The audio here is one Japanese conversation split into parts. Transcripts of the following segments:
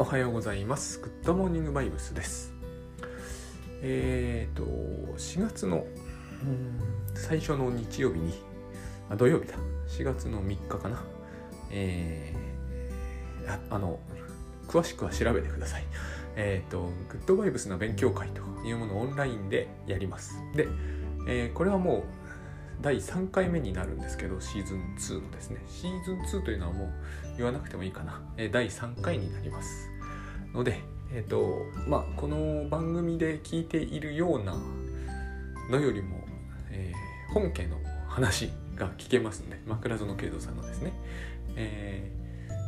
おはようございます。グッドモーニングバイブスです。えっ、と、4月の最初の日曜日に、あ土曜日だ。4月の3日かな。えーああの、詳しくは調べてください。えっ、と、グッドバイブスの勉強会というものをオンラインでやります。で、えーこれはもう第3回目になるんですけど、シーズン2のですね。シーズン2というのはもう言わなくてもいいかな。第3回になります。ので、えっ、と、まあ、この番組で聞いているようなのよりも、えー本家の話が聞けますので、枕園慶三さんのですね、え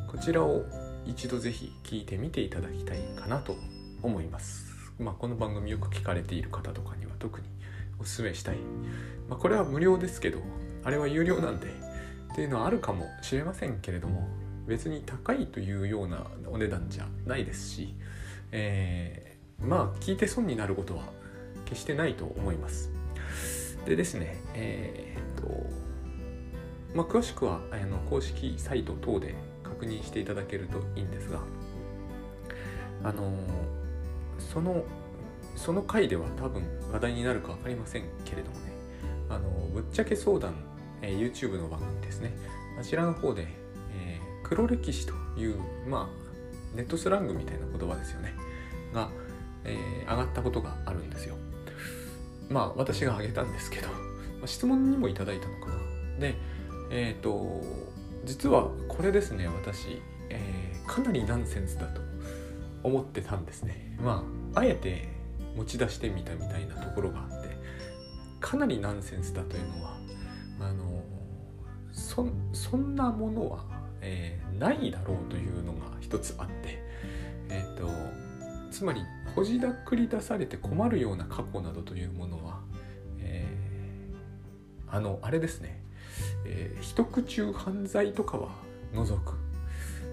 ーこちらを一度ぜひ聞いてみていただきたいかなと思います。まあ、この番組よく聞かれている方とかには特にお勧めしたい。まあ、これは無料ですけど、あれは有料なんで、っていうのはあるかもしれませんけれども、別に高いというようなお値段じゃないですし、えーまあ聞いて損になることは決してないと思います。でですね、えーと、まあ、詳しくはあの公式サイト等で確認していただけるといいんですが、あのそのその回では多分話題になるか分かりませんけれどもね、あのぶっちゃけ相談、えー YouTube の番組ですね、あちらの方で、黒歴史という、まあ、ネットスラングみたいな言葉ですよね、が、えー上がったことがあるんですよ。まあ、私が挙げたんですけど、ま質問にもいただいたのかな。で、えっ、と、実はこれですね、私、えーかなりナンセンスだと思ってたんですね。まあ、あえて持ち出してみたみたいなところがあって、かなりナンセンスだというのは、あの、そそんなものは、えーないだろうというのが一つあって、えっ、と、つまり、ほじだくり出されて困るような過去などというものは、えーあの、あれですね、えー、一口中犯罪とかは除く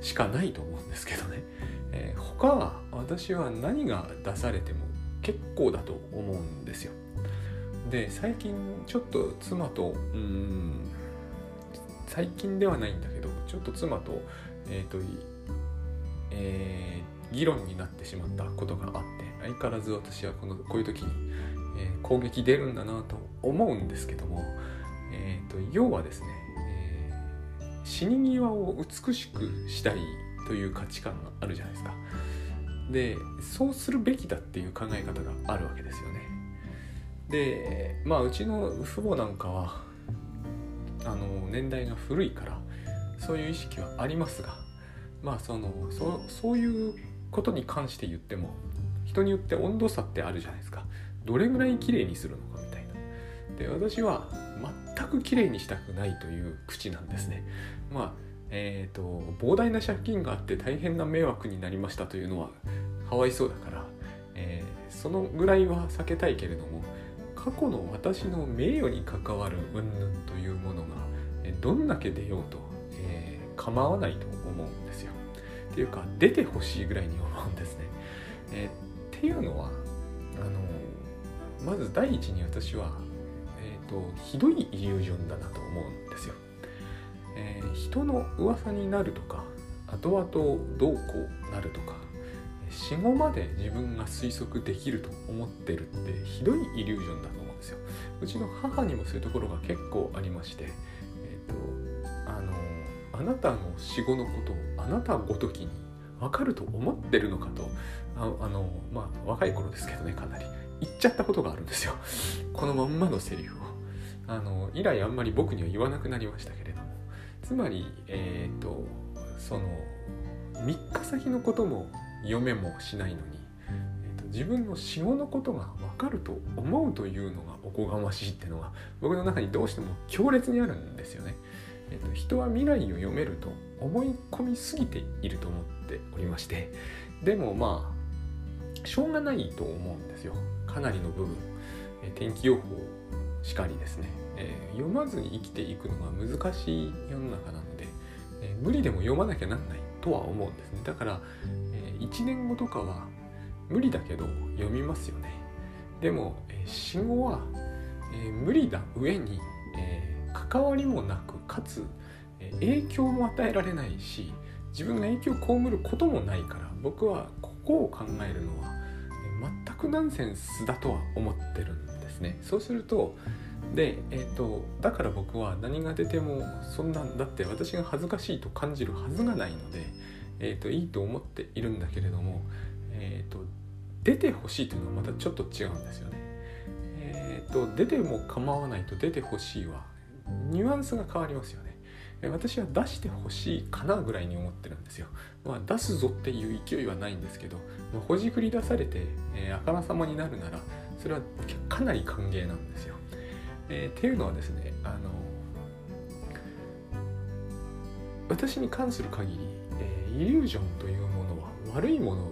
しかないと思うんですけどね、えー他は私は何が出されても結構だと思うんですよ。で、最近ちょっと妻と、うん、最近ではないんだけど、ちょっと妻と、えっ、と、えー議論になってしまったことがあって相変わらず私はこのこういう時に、えー攻撃出るんだなと思うんですけども、えー、と要はですね、えー死に際を美しくしたいという価値観があるじゃないですか。でそうするべきだっていう考え方があるわけですよね。でまあうちの父母なんかはあの年代が古いからそういう意識はありますがまあそのそそういうことに関して言っても人によって温度差ってあるじゃないですか。どれぐらい綺麗にするのかみたいな。で私は全く綺麗にしたくないという口なんですね。まあえっ、と膨大な借金があって大変な迷惑になりましたというのはかわいそうだから、えーそのぐらいは避けたいけれども過去の私の名誉に関わる云々というものがどんだけ出ようと、えー構わないと思うんですよ。っていうか出てほしいぐらいに思うんですね。えーっていうのはあのまず第一に私は、えー、とひどいイリュージョンだなと思うんですよ。えー人の噂になるとか後々どうこうなるとか死後まで自分が推測できると思ってるってひどいイリュージョンだと思うんですよ。うちの母にもそういうところが結構ありまして、あなたの死後のことをあなたごときに分かると思ってるのかとああのまあ若い頃ですけどねかなり。言っちゃったことがあるんですよ。このまんまのセリフを。あの以来あんまり僕には言わなくなりましたけれども。つまりえっ、とその3日先のことも読めもしないのに、えーと自分の死後のことが分かると思うというのがおこがましいっていうのが僕の中にどうしても強烈にあるんですよね。えーと人は未来を読めると思い込みすぎていると思っておりましてでもまあしょうがないと思うんですよ。かなりの部分、えー天気予報しかりですね、えー読まずに生きていくのが難しい世の中なので、えー無理でも読まなきゃなんないとは思うんですね。だから、え1年後とかは無理だけど読みますよね。でも、え死後は、え無理だ上に、え関わりもなくかつ、影響も与えられないし自分が影響を被ることもないから僕はここを考えるのは全くナンセンスだとは思ってるんですね。そうするとで、えーと、だから僕は何が出てもそんなんだって私が恥ずかしいと感じるはずがないので、えーと、いいと思っているんだけれども、えーと、出てほしいというのはまたちょっと違うんですよね。えー、と出ても構わないと出てほしいはニュアンスが変わりますよね。私は出してほしいかなぐらいに思ってるんですよ。まあ、出すぞっていう勢いはないんですけど、まあ、ほじくり出されて、えー、あからさまになるならそれはかなり歓迎なんですよ。えー、っていうのはですねあの私に関する限り、えー、イリュージョンというものは悪いもの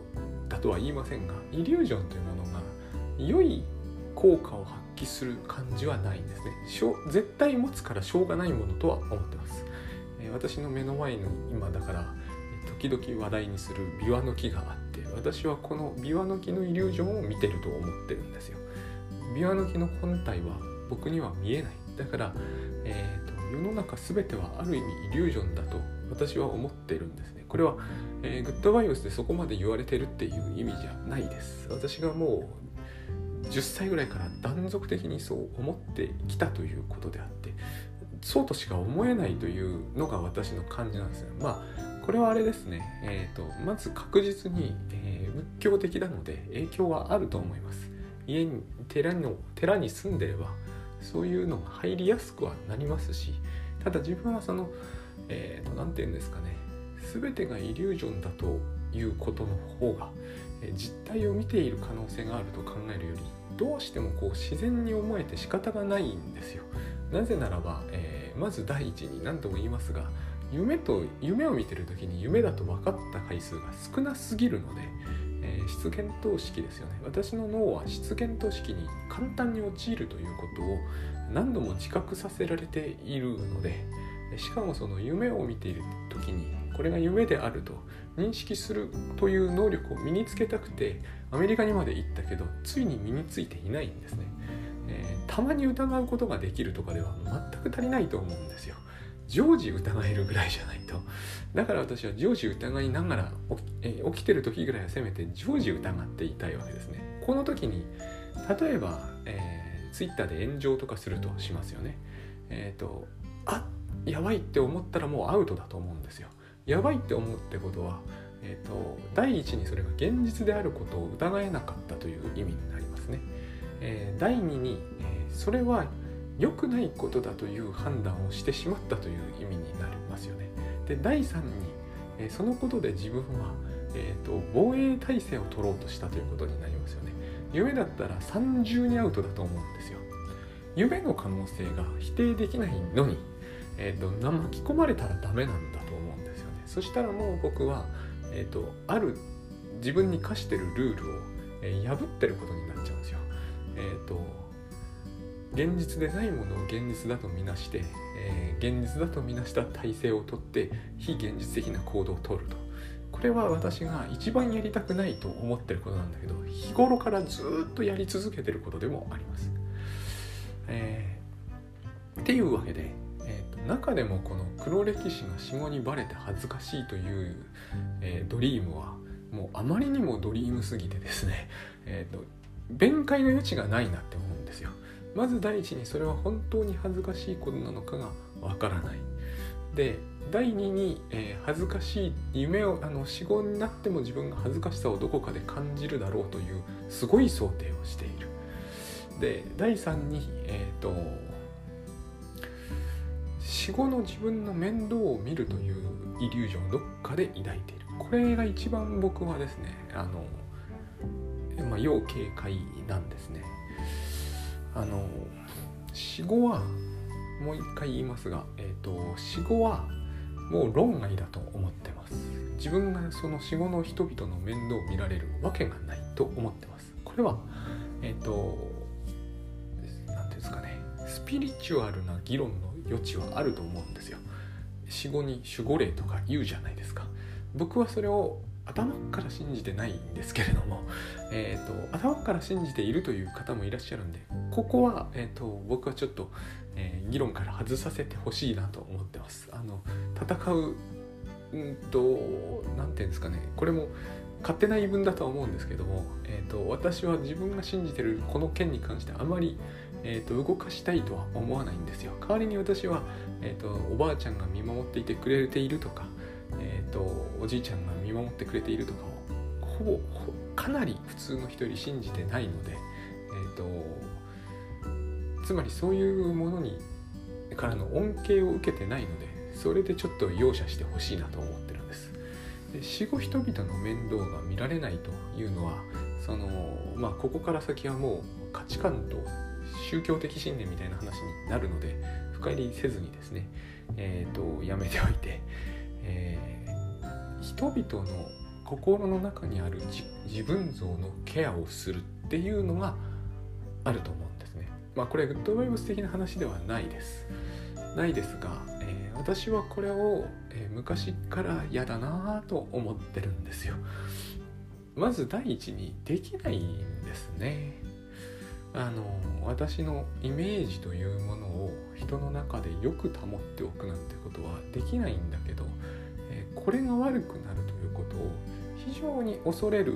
だとは言いませんがイリュージョンというものが良い効果を発揮する感じはないんですね。絶対持つからしょうがないものとは思ってます、えー、私の目の前に今だから時々話題にするビワの木があって私はこのビワの木のイリュージョンを見てると思ってるんですよ。ビワの木の本体は僕には見えない。だから、えーと、世の中全てはある意味イリュージョンだと私は思ってるんですね。これは、えー、グッドバイオスでそこまで言われてるっていう意味じゃないです。私がもう10歳ぐらいから断続的にそう思ってきたということであってそうとしか思えないというのが私の感じなんですよまあこれはあれですね、えーと、まず確実に、えー、仏教的なので影響はあると思います。家に寺の寺に住んでればそういうのが入りやすくはなりますしただ自分はその何、えー、て言うんですかね。全てがイリュージョンだということの方が、実態を見ている可能性があると考えるよりどうしてもこう自然に思えて仕方がないんですよ。なぜならば、えー、まず第一に何度も言いますが夢と夢を見てる時に夢だと分かった回数が少なすぎるのでえー、失言等式ですよね私の脳は失言等式に簡単に陥るということを何度も自覚させられているのでしかもその夢を見ている時にこれが夢であると認識するという能力を身につけたくてアメリカにまで行ったけどついに身についていないんですね、えー、たまに疑うことができるとかでは全く足りないと思うんですよ。常時疑えるぐらいじゃないと。だから私は常時疑いながら起き,、え起きてる時ぐらいはせめて常時疑っていたいわけですね。この時に例えば、えー、ツイッターで炎上とかするとしますよね。えっ、ー、とあやばいって思ったらもうアウトだと思うんですよ。やばいって思うってことはえーと、第一にそれが現実であることを疑えなかったという意味になりますね。えー、第二に、えー、それは良くないことだという判断をしてしまったという意味になりますよね。で第3に、えそのことで自分は、えーと、防衛体制を取ろうとしたということになりますよね。夢だったら三重にアウトだと思うんですよ。夢の可能性が否定できないのに、えーと、巻き込まれたらダメなんだと思うん。そしたらもう僕は、えーと、ある自分に課してるルールを、えー、破ってることになっちゃうんですよ。えーと現実でないものを現実だとみなして、えー、現実だとみなした体制をとって非現実的な行動をとるとこれは私が一番やりたくないと思ってることなんだけど日頃からずっとやり続けてることでもあります。えー、っていうわけで、中でもこの黒歴史が死後にバレて恥ずかしいという、えー、ドリームはもうあまりにもドリームすぎてですね、えーと弁解の余地がないなって思うんですよ。まず第一にそれは本当に恥ずかしいことなのかがわからないで第二に、えー、恥ずかしい夢をあの死後になっても自分が恥ずかしさをどこかで感じるだろうというすごい想定をしているで第三にえっ、ー、と死後の自分の面倒を見るというイリュージョンをどっかで抱いている。これが一番僕はですねあの、まあ、要警戒なんですね。あの死後はもう一回言いますが、えーと、死後はもう論外だと思ってます。自分がその死後の人々の面倒を見られるわけがないと思ってます。これはえっ、ー、と何ていうんですかねスピリチュアルな議論の余地はあると思うんですよ。死後に守護霊とか言うじゃないですか。僕はそれを頭から信じてないんですけれども、えーと、頭から信じているという方もいらっしゃるんでここは、えーと、僕はちょっと、えー、議論から外させてほしいなと思ってます。あの戦ううんと何て言うんですかね。これも勝手な言い分だとは思うんですけども、えーと、私は自分が信じてるこの件に関してあまり、えーと、動かしたいとは思わないんですよ。代わりに私は、えーと、おばあちゃんが見守っていてくれているとか、えー、とおじいちゃんが見守ってくれているとかをほぼかなり普通の人より信じてないので、えー、とつまりそういうものにからの恩恵を受けてないのでそれでちょっと容赦してほしいなと思ってるんです。で死後人々の面倒が見られないというのはそのまあここから先はもう価値観と宗教的信念みたいな話になるので深入りせずにですねえ、ー、とやめておいて、えー、人々の心の中にある自分像のケアをするっていうのがあると思うんですね。まあこれグッドバイブス的な話ではないです。ないですが、えー、私はこれを、えー、昔から嫌だなと思ってるんですよ。まず第一にできないんですね。あの私のイメージというものを人の中でよく保っておくなんてことはできないんだけど、え、これが悪くなるということを非常に恐れる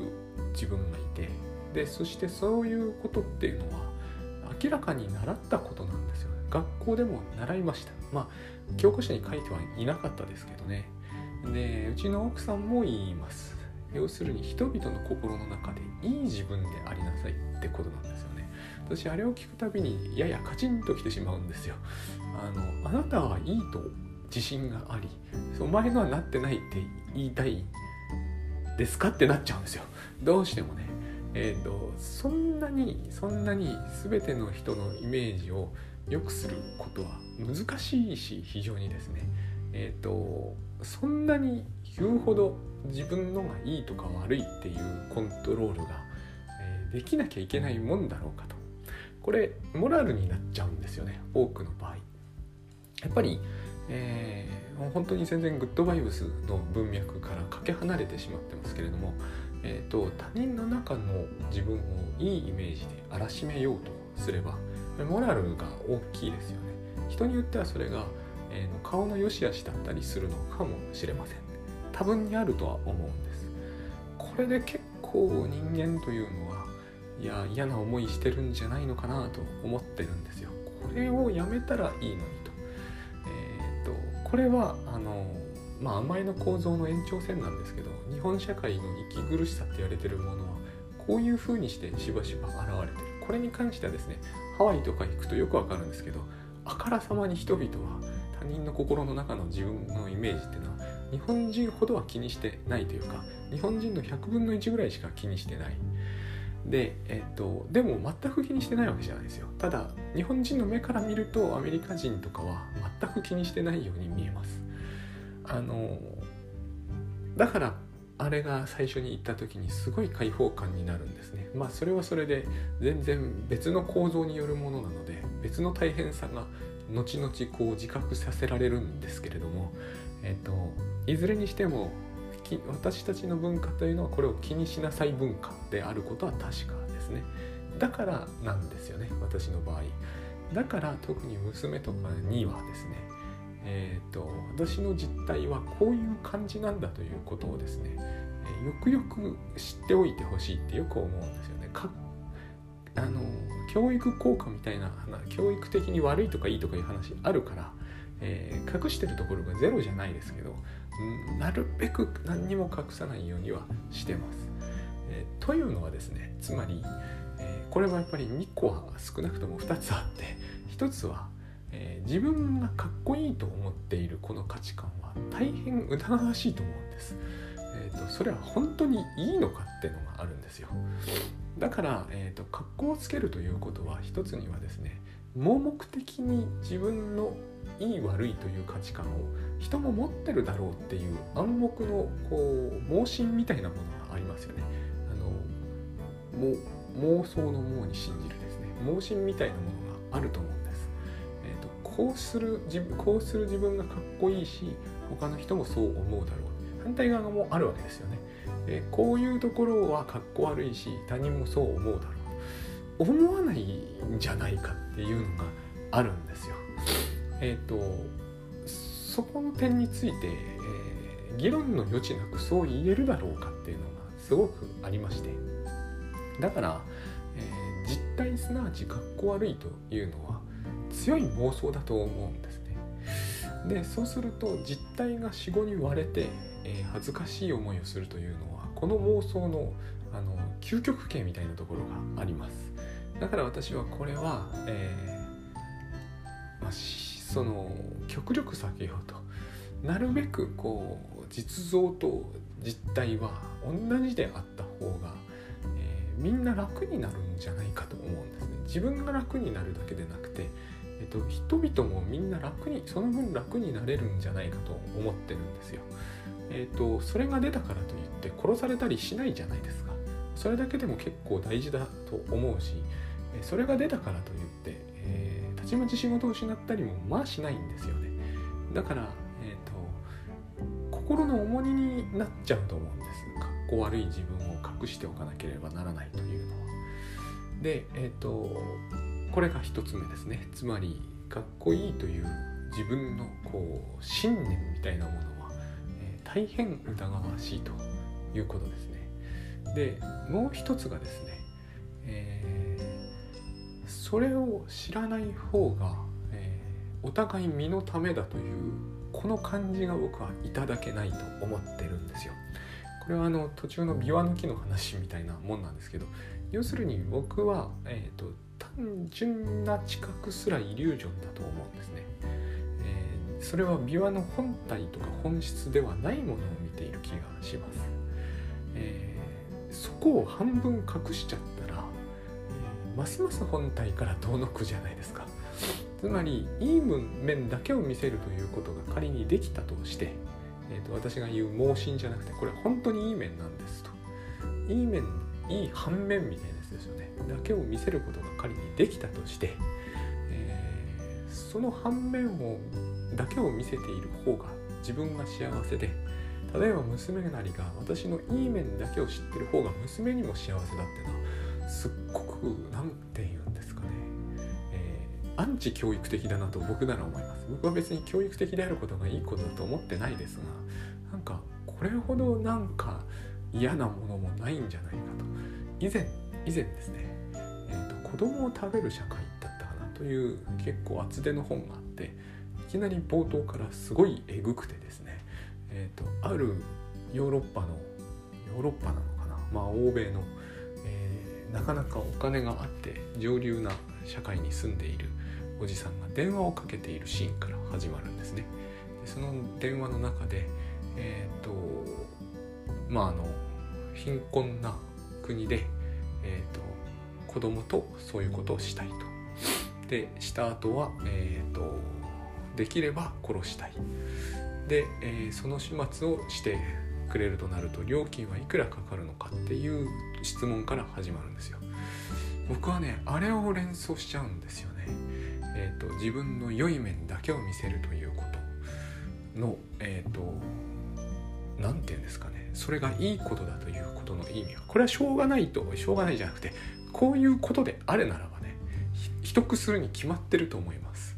自分がいてでそしてそういうことっていうのは明らかに習ったことなんですよ。学校でも習いました。まあ教科書に書いてはいなかったですけどね。でうちの奥さんも言います。要するに人々の心の中でいい自分でありなさいってことなんですよ。私あれを聞くたびにややカチンときてしまうんですよ。あのあなたはいいと自信がありお前のはなってないって言いたいですかってなっちゃうんですよ。どうしてもね。え、ー、とそんなにそんなに全ての人のイメージを良くすることは難しいし非常にですね。えっ、ー、とそんなに言うほど自分のがいいとか悪いっていうコントロールが、えー、できなきゃいけないもんだろうかと。これモラルになっちゃうんですよね多くの場合。やっぱり、えー、本当に全然グッドバイブスの文脈からかけ離れてしまってますけれども、えーと他人の中の自分をいいイメージで荒らしめようとすればモラルが大きいですよね。人によってはそれが、えー、顔の良し悪しだったりするのかもしれません。多分にあるとは思うんです。これで結構人間というのはいや嫌な思いしてるんじゃないのかなと思ってるんですよ。これをやめたらいいのにと。えっ、とこれはあのまあ甘えの構造の延長線なんですけど日本社会の息苦しさって言われてるものはこういうふうにしてしばしば現れてる。これに関してはですねハワイとか行くとよくわかるんですけどあからさまに人々は他人の心の中の自分のイメージっていうのは日本人ほどは気にしてないというか日本人の100分の1ぐらいしか気にしてない。で、えっと、でも全く気にしてないわけじゃないですよ。ただ日本人の目から見るとアメリカ人とかは全く気にしてないように見えます。あのだからあれが最初に行った時にすごい開放感になるんですね。まあそれはそれで全然別の構造によるものなので別の大変さが後々こう自覚させられるんですけれども、えっと、いずれにしても私たちの文化というのはこれを気にしなさい文化であることは確かですねだからなんですよね私の場合だから特に娘とかにはですねえーと、私の実態はこういう感じなんだということをですね、よくよく知っておいてほしいってよく思うんですよね。かあの教育効果みたいな教育的に悪いとかいいとかいう話あるから、えー、隠してるところがゼロじゃないですけどなるべく何にも隠さないようにはしてます。えー、というのはですねつまり、えー、これはやっぱり2個は少なくとも2つあって1つはえー、自分がかっこいいと思っているこの価値観は大変疑わしいと思うんです。えーと、それは本当にいいのかっていうのがあるんですよ。だから、えーと、格好をつけるということは一つにはですね盲目的に自分のいい悪いという価値観を人も持ってるだろうっていう暗黙のこう盲信みたいなものがありますよね。あのも妄想の盲に信じるですね。盲信みたいなものがあると思うんです。えー、とこうする自分こうする自分がかっこいいし他の人もそう思うだろう。反対側もあるわけですよね。でこういうところはかっこ悪いし他人もそう思うだろう。思わないんじゃないかっていうのがあるんですよ。えっ、ー、とそこの点について、えー、議論の余地なくそう言えるだろうかっていうのがすごくありましてだから、えー、実態すなわち格好悪いというのは強い妄想だと思うんですね。でそうすると実態が死後に割れて、え、恥ずかしい思いをするというのはこの妄想のあの究極形みたいなところがありますだから私はこれは、えー、まあ、その極力避けようとなるべくこう実像と実態は同じであった方が、えー、みんな楽になるんじゃないかと思うんですね自分が楽になるだけでなくて、えっと、人々もみんな楽にその分楽になれるんじゃないかと思ってるんですよ。えっと、それが出たからといって殺されたりしないじゃないですか。それだけでも結構大事だと思うしそれが出たからといって、ちまち仕事を失ったりもまあしないんですよね。だから、えーと、心の重荷になっちゃうと思うんです。かっこ悪い自分を隠しておかなければならないというのは。でえっ、ー、とこれが一つ目ですね。つまりかっこいいという自分のこう信念みたいなものは、えー、大変疑わしいということですね。でもう一つがですね、えー、それを知らない方が、えー、お互い身のためだというこの感じが僕はいただけないと思ってるんですよ。これはあの途中の琵琶の木の話みたいなもんなんですけど要するに僕は、えーと、単純な知覚すらイリュージョンだと思うんですね。えー、それは琵琶の本体とか本質ではないものを見ている気がします。えーそこを半分隠しちゃった、ますます本体から遠のくじゃないですか。つまりいい面だけを見せるということが仮にできたとして、えーと、私が言う盲信じゃなくてこれ本当にいい面なんですと。いい面いい反面みたいなやつですよね。だけを見せることが仮にできたとして、えー、その反面をだけを見せている方が自分が幸せで例えば娘なりが私のいい面だけを知ってる方が娘にも幸せだっていうのはすっごく何て言うんですかね、えー、アンチ教育的だなと僕なら思います。僕は別に教育的であることがいいことだと思ってないですがなんかこれほどなんか嫌なものもないんじゃないかと。以前以前ですね、えーと、子供を食べる社会だったかなという結構厚手の本があっていきなり冒頭からすごいえぐくてですね。えーと、あるヨーロッパのヨーロッパなのかな。まあ欧米の、なかなかお金があって上流な社会に住んでいるおじさんが電話をかけているシーンから始まるんですね。でその電話の中でえ、ー、とまああの貧困な国で、えーと、子供とそういうことをしたいと。でした後は、えーとできれば殺したい。で、えー、その始末をしてくれるとなると料金はいくらかかるのかっていう質問から始まるんですよ。僕はねあれを連想しちゃうんですよね。えーと、自分の良い面だけを見せるということのえっ、ー、と何て言うんですかねそれがいいことだということの意味はこれはしょうがないとしょうがないじゃなくてこういうことであれならばね秘匿するに決まってると思います。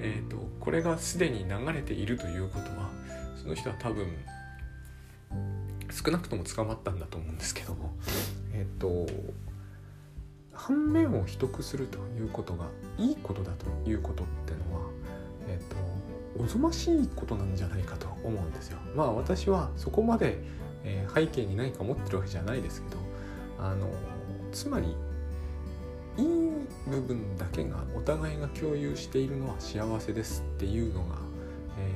えーと、これがすでに流れているということはその人は多分少なくとも捕まったんだと思うんですけどもえっ、と反面を秘匿するということがいいことだということってのはえっ、とおぞましいことなんじゃないかと思うんですよ。まあ私はそこまで、えー、背景に何か持ってるわけじゃないですけどあのつまりいい部分だけがお互いが共有しているのは幸せですっていうのが、え、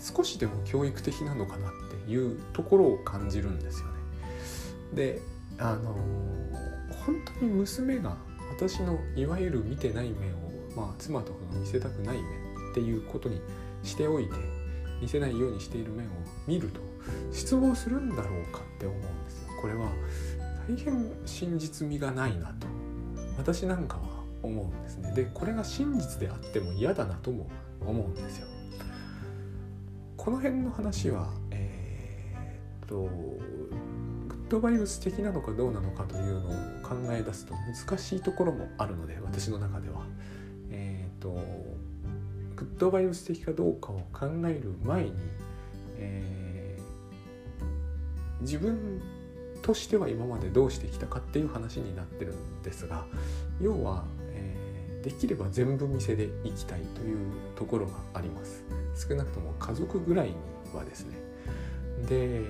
少しでも教育的なのかなっていうところを感じるんですよね。であの本当に娘が私のいわゆる見てない面を、まあ、妻とかが見せたくない面っていうことにしておいて見せないようにしている面を見ると失望するんだろうかって思うんですよ。これは大変真実味がないなと私なんかは思うんですねでこれが真実であっても嫌だなとも思うんですよこの辺の話はえー、っとグッドバイブス的なのかどうなのかというのを考え出すと難しいところもあるので私の中では。えー、っとグッドバイブス的かどうかを考える前に、え自分としては今までどうしてきたかっていう話になってるんですが要は、えー、できれば全部店で行きたいというところがあります。少なくとも家族ぐらいにはですね。で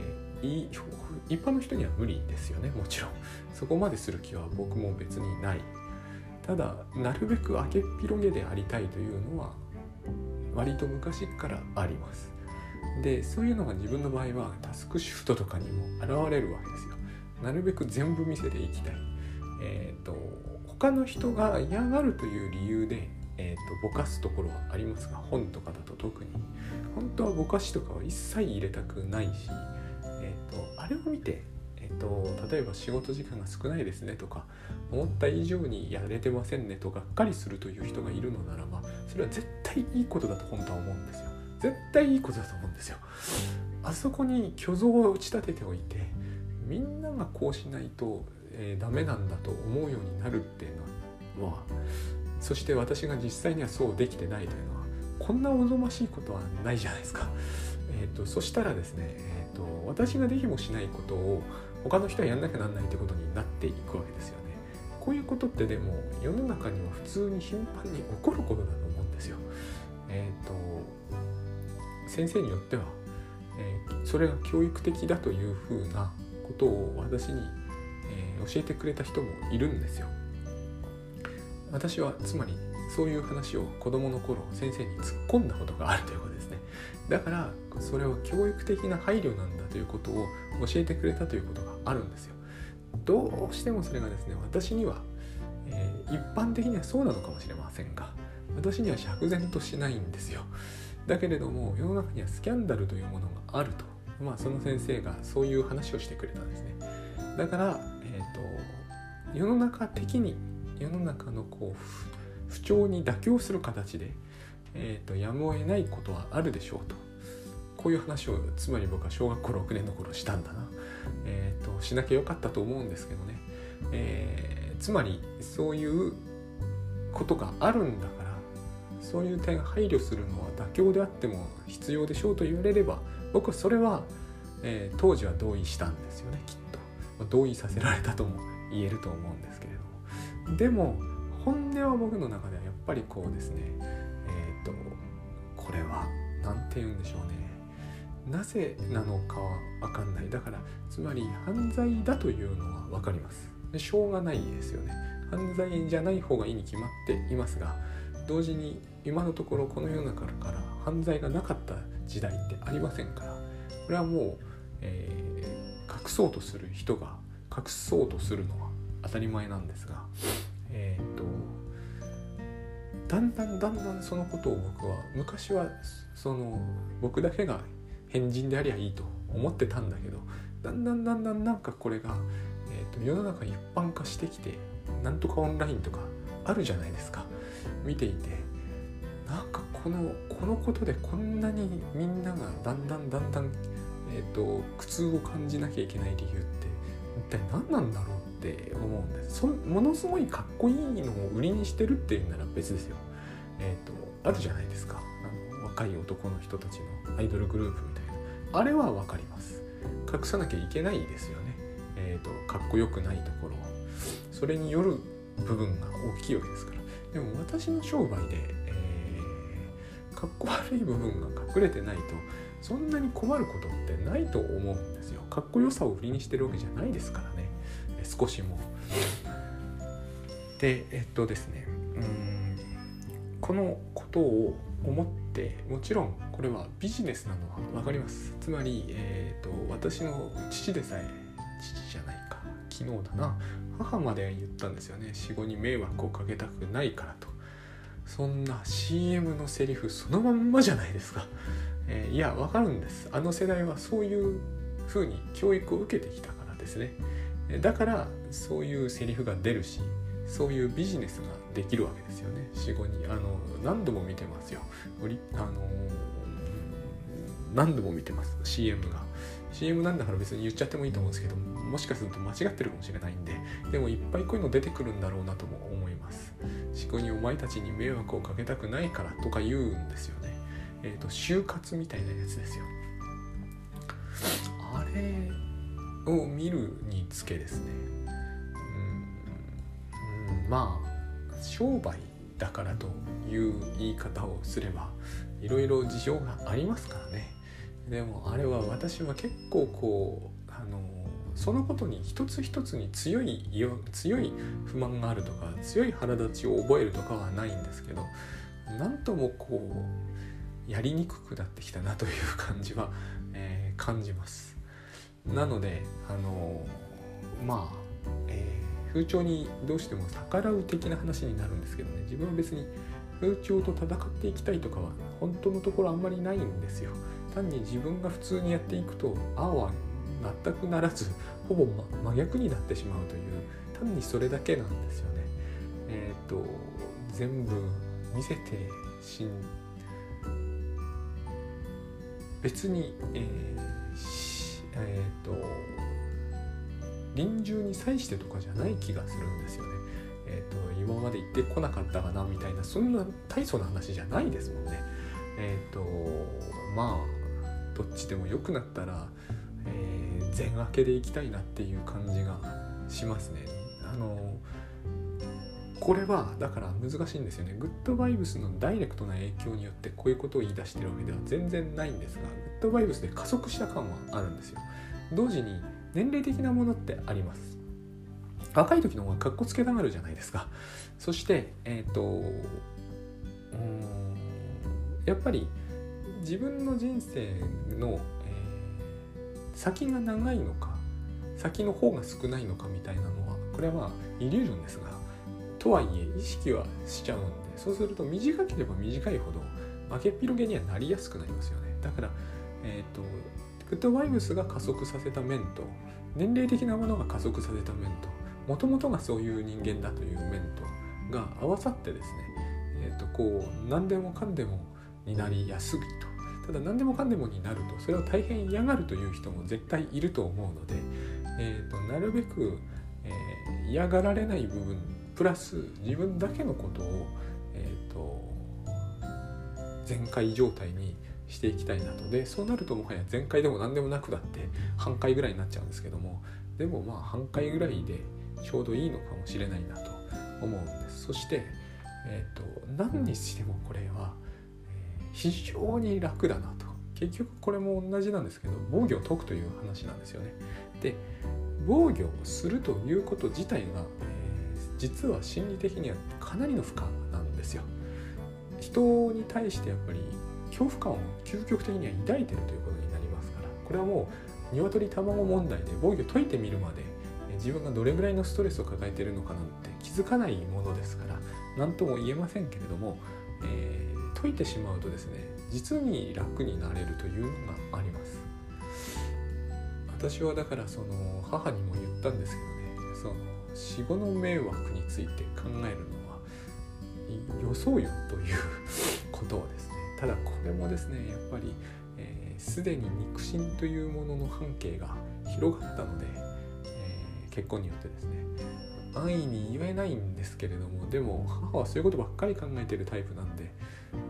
一般の人には無理ですよね。もちろん。そこまでする気は僕も別にない。ただなるべく明けっ広げでありたいというのは割と昔からあります。でそういうのが自分の場合はタスクシフトとかにも現れるわけですよ。なるべく全部見せていきたい。えっ、ー、と他の人が嫌がるという理由で、えーと、ぼかすところはありますが本とかだと特に。本当はぼかしとかは一切入れたくないし、えーと、あれを見てえーと、例えば仕事時間が少ないですねとか思った以上にやれてませんねとがっかりするという人がいるのならばそれは絶対いいことだと本当は思うんですよ。絶対いいことだと思うんですよ。あそこに虚像を打ち立てておいてみんながこうしないと、えー、ダメなんだと思うようになるっていうのはそして私が実際にはそうできてないというのはこんなおぞましいことはないじゃないですか。えーと、そしたらですね、えーと、と私ができもしないことを他の人はやんなきゃなんないってことになっていくわけですよね。こういうことってでも世の中には普通に頻繁に起こることだと思うんですよ。えっ、ー、と先生によっては、えー、それが教育的だというふうなことを私に、教えてくれた人もいるんですよ。私はつまりそういう話を子供の頃先生に突っ込んだことがあるということですね。だからそれは教育的な配慮なんだということを教えてくれたということがあるんですよ。どうしてもそれがですね私には、えー、一般的にはそうなのかもしれませんが私には釈然としないんですよ。だけれども世の中にはスキャンダルというものがあると、まあ、その先生がそういう話をしてくれたんですねだから、えーと、世の中的に世の中のこう不調に妥協する形で、えーと、やむを得ないことはあるでしょうと。こういう話をつまり僕は小学校6年の頃したんだな、えーとしなきゃよかったと思うんですけどね、えー、つまりそういうことがあるんだからそういう点配慮するのは妥協であっても必要でしょうと言われれば僕はそれは、えー、当時は同意したんですよねきっと。同意させられたとも言えると思うんですけれども。でも本音は僕の中ではやっぱりこうですね。えっ、ー、とこれは何て言うんでしょうね。なぜなのかは分かんない。だからつまり犯罪だというのは分かります。でしょうがないですよね。犯罪じゃない方がいいに決まっていますが同時に今のところこの世の中から犯罪がなかった時代ってありませんから。これはもう、えー、隠そうとする人が隠そうとするのは当たり前なんですがえっ、とだんだんだんだんそのことを僕は昔はその僕だけが変人でありゃいいと思ってたんだけどだんだんだんだんなんかこれが、えーと世の中一般化してきてなんとかオンラインとかあるじゃないですか。見ていてなんかこのこのことでこんなにみんながだんだんだんだん、えーと、苦痛を感じなきゃいけない理由って一体何なんだろうって思うんです。そものすごいかっこいいのを売りにしてるっていうなら別ですよ。えっ、ー、とあるじゃないですか。あの若い男の人たちのアイドルグループみたいな。あれは分かります。隠さなきゃいけないですよね。えっ、ー、とかっこよくないところそれによる部分が大きいわけですから。でも私の商売で、えー、かっこ悪い部分が隠れてないとそんなに困ることってないと思うんですよ。かっこよさを売りにしてるわけじゃないですからね。少しも。でえっとですね。うん。このことを思ってもちろんこれはビジネスなのは分かります。つまり、えーと、と私の父でさえ父じゃないか。昨日だな。母まで言ったんですよね。死後に迷惑をかけたくないからと。そんな CM のセリフそのまんまじゃないですか、えー、いやわかるんです。あの世代はそういう風に教育を受けてきたからですね。だからそういうセリフが出るしそういうビジネスができるわけですよね。死後にあの何度も見てますよ。あの何度も見てます。CM が。CM なんだから別に言っちゃってもいいと思うんですけどもしかすると間違ってるかもしれないんででもいっぱいこういうの出てくるんだろうなとも思います。思考にお前たちに迷惑をかけたくないからとか言うんですよね。えっ、ー、と就活みたいなやつですよ。あれを見るにつけですね。うん、うん、まあ商売だからという言い方をすればいろいろ事情がありますからね。でもあれは私は結構こうあのそのことに一つ一つに強い強い不満があるとか強い腹立ちを覚えるとかはないんですけどなんともこうやりにくくなってきたなという感じは、えー、感じます。なのであのまあ、えー、風潮にどうしても逆らう的な話になるんですけどね。自分は別に風潮と戦っていきたいとかは本当のところあんまりないんですよ。単に自分が普通にやっていくとああは全くならずほぼ真逆になってしまうという単にそれだけなんですよね。えっ、ー、と全部見せて別にえー、えー、と臨終に際してとかじゃない気がするんですよね。えーと、今まで行ってこなかったかなみたいなそんな大層な話じゃないですもんね。えっ、ー、とまあどっちでも良くなったら、えー、全明けでいきたいなっていう感じがしますね。あのこれはだから難しいんですよね。グッドバイブスのダイレクトな影響によってこういうことを言い出してるわけでは全然ないんですがグッドバイブスで加速した感はあるんですよ。同時に年齢的なものってあります。若い時の方がかっこつけたがるじゃないですか。そしてえっ、ー、とうんやっぱり自分の人生の、えー、先が長いのか先の方が少ないのかみたいなのはこれはイリュージョンですがとはいえ意識はしちゃうんでそうすると短ければ短いほど負けっぴろげにはなりやすくなりますよね。だからえっ、とグッドバイブスが加速させた面と年齢的なものが加速させた面ともともとがそういう人間だという面とが合わさってですね、えー、とこう何でもかんでもになりやすいと。ただ何でもかんでもになるとそれを大変嫌がるという人も絶対いると思うので、えー、となるべく、えー、嫌がられない部分プラス自分だけのことを、えーと、全開状態にしていきたいなと。でそうなるともはや全開でも何でもなくだって半回ぐらいになっちゃうんですけどもでもまあ半回ぐらいでちょうどいいのかもしれないなと思うんです。そして、えーと、何にしてもこれは、非常に楽だなと。結局これも同じなんですけど防御を解くという話なんですよね。で防御をするということ自体が、実は心理的にはかなりの負荷なんですよ。人に対してやっぱり恐怖感を究極的には抱いてるということになりますから。これはもう鶏卵問題で防御解いてみるまで自分がどれぐらいのストレスを抱えてるのかなんて気づかないものですから何とも言えませんけれども、えー、解いてしまうとですね実に楽になれるというのがあります。私はだからその母にも言ったんですけどねその死後の迷惑について考えるのは予想よということをですねただこれもですねやっぱりすで、ー、に肉親というものの半径が広がったので、えー、結婚によってですね安易に言えないんですけれどもでも母はそういうことばっかり考えてるタイプなんで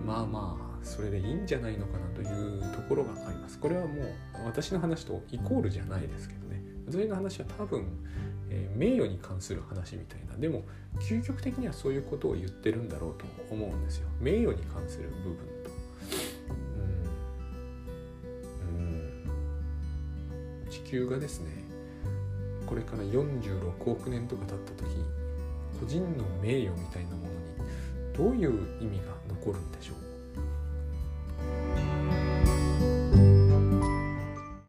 まあまあそれでいいんじゃないのかなというところがあります。これはもう私の話とイコールじゃないですけどね私の話は多分えー、名誉に関する話みたいな。でも究極的にはそういうことを言ってるんだろうと思うんですよ。名誉に関する部分と。ううん。地球がですねこれから46億年とか経った時個人の名誉みたいなものにどういう意味が残るんでしょう？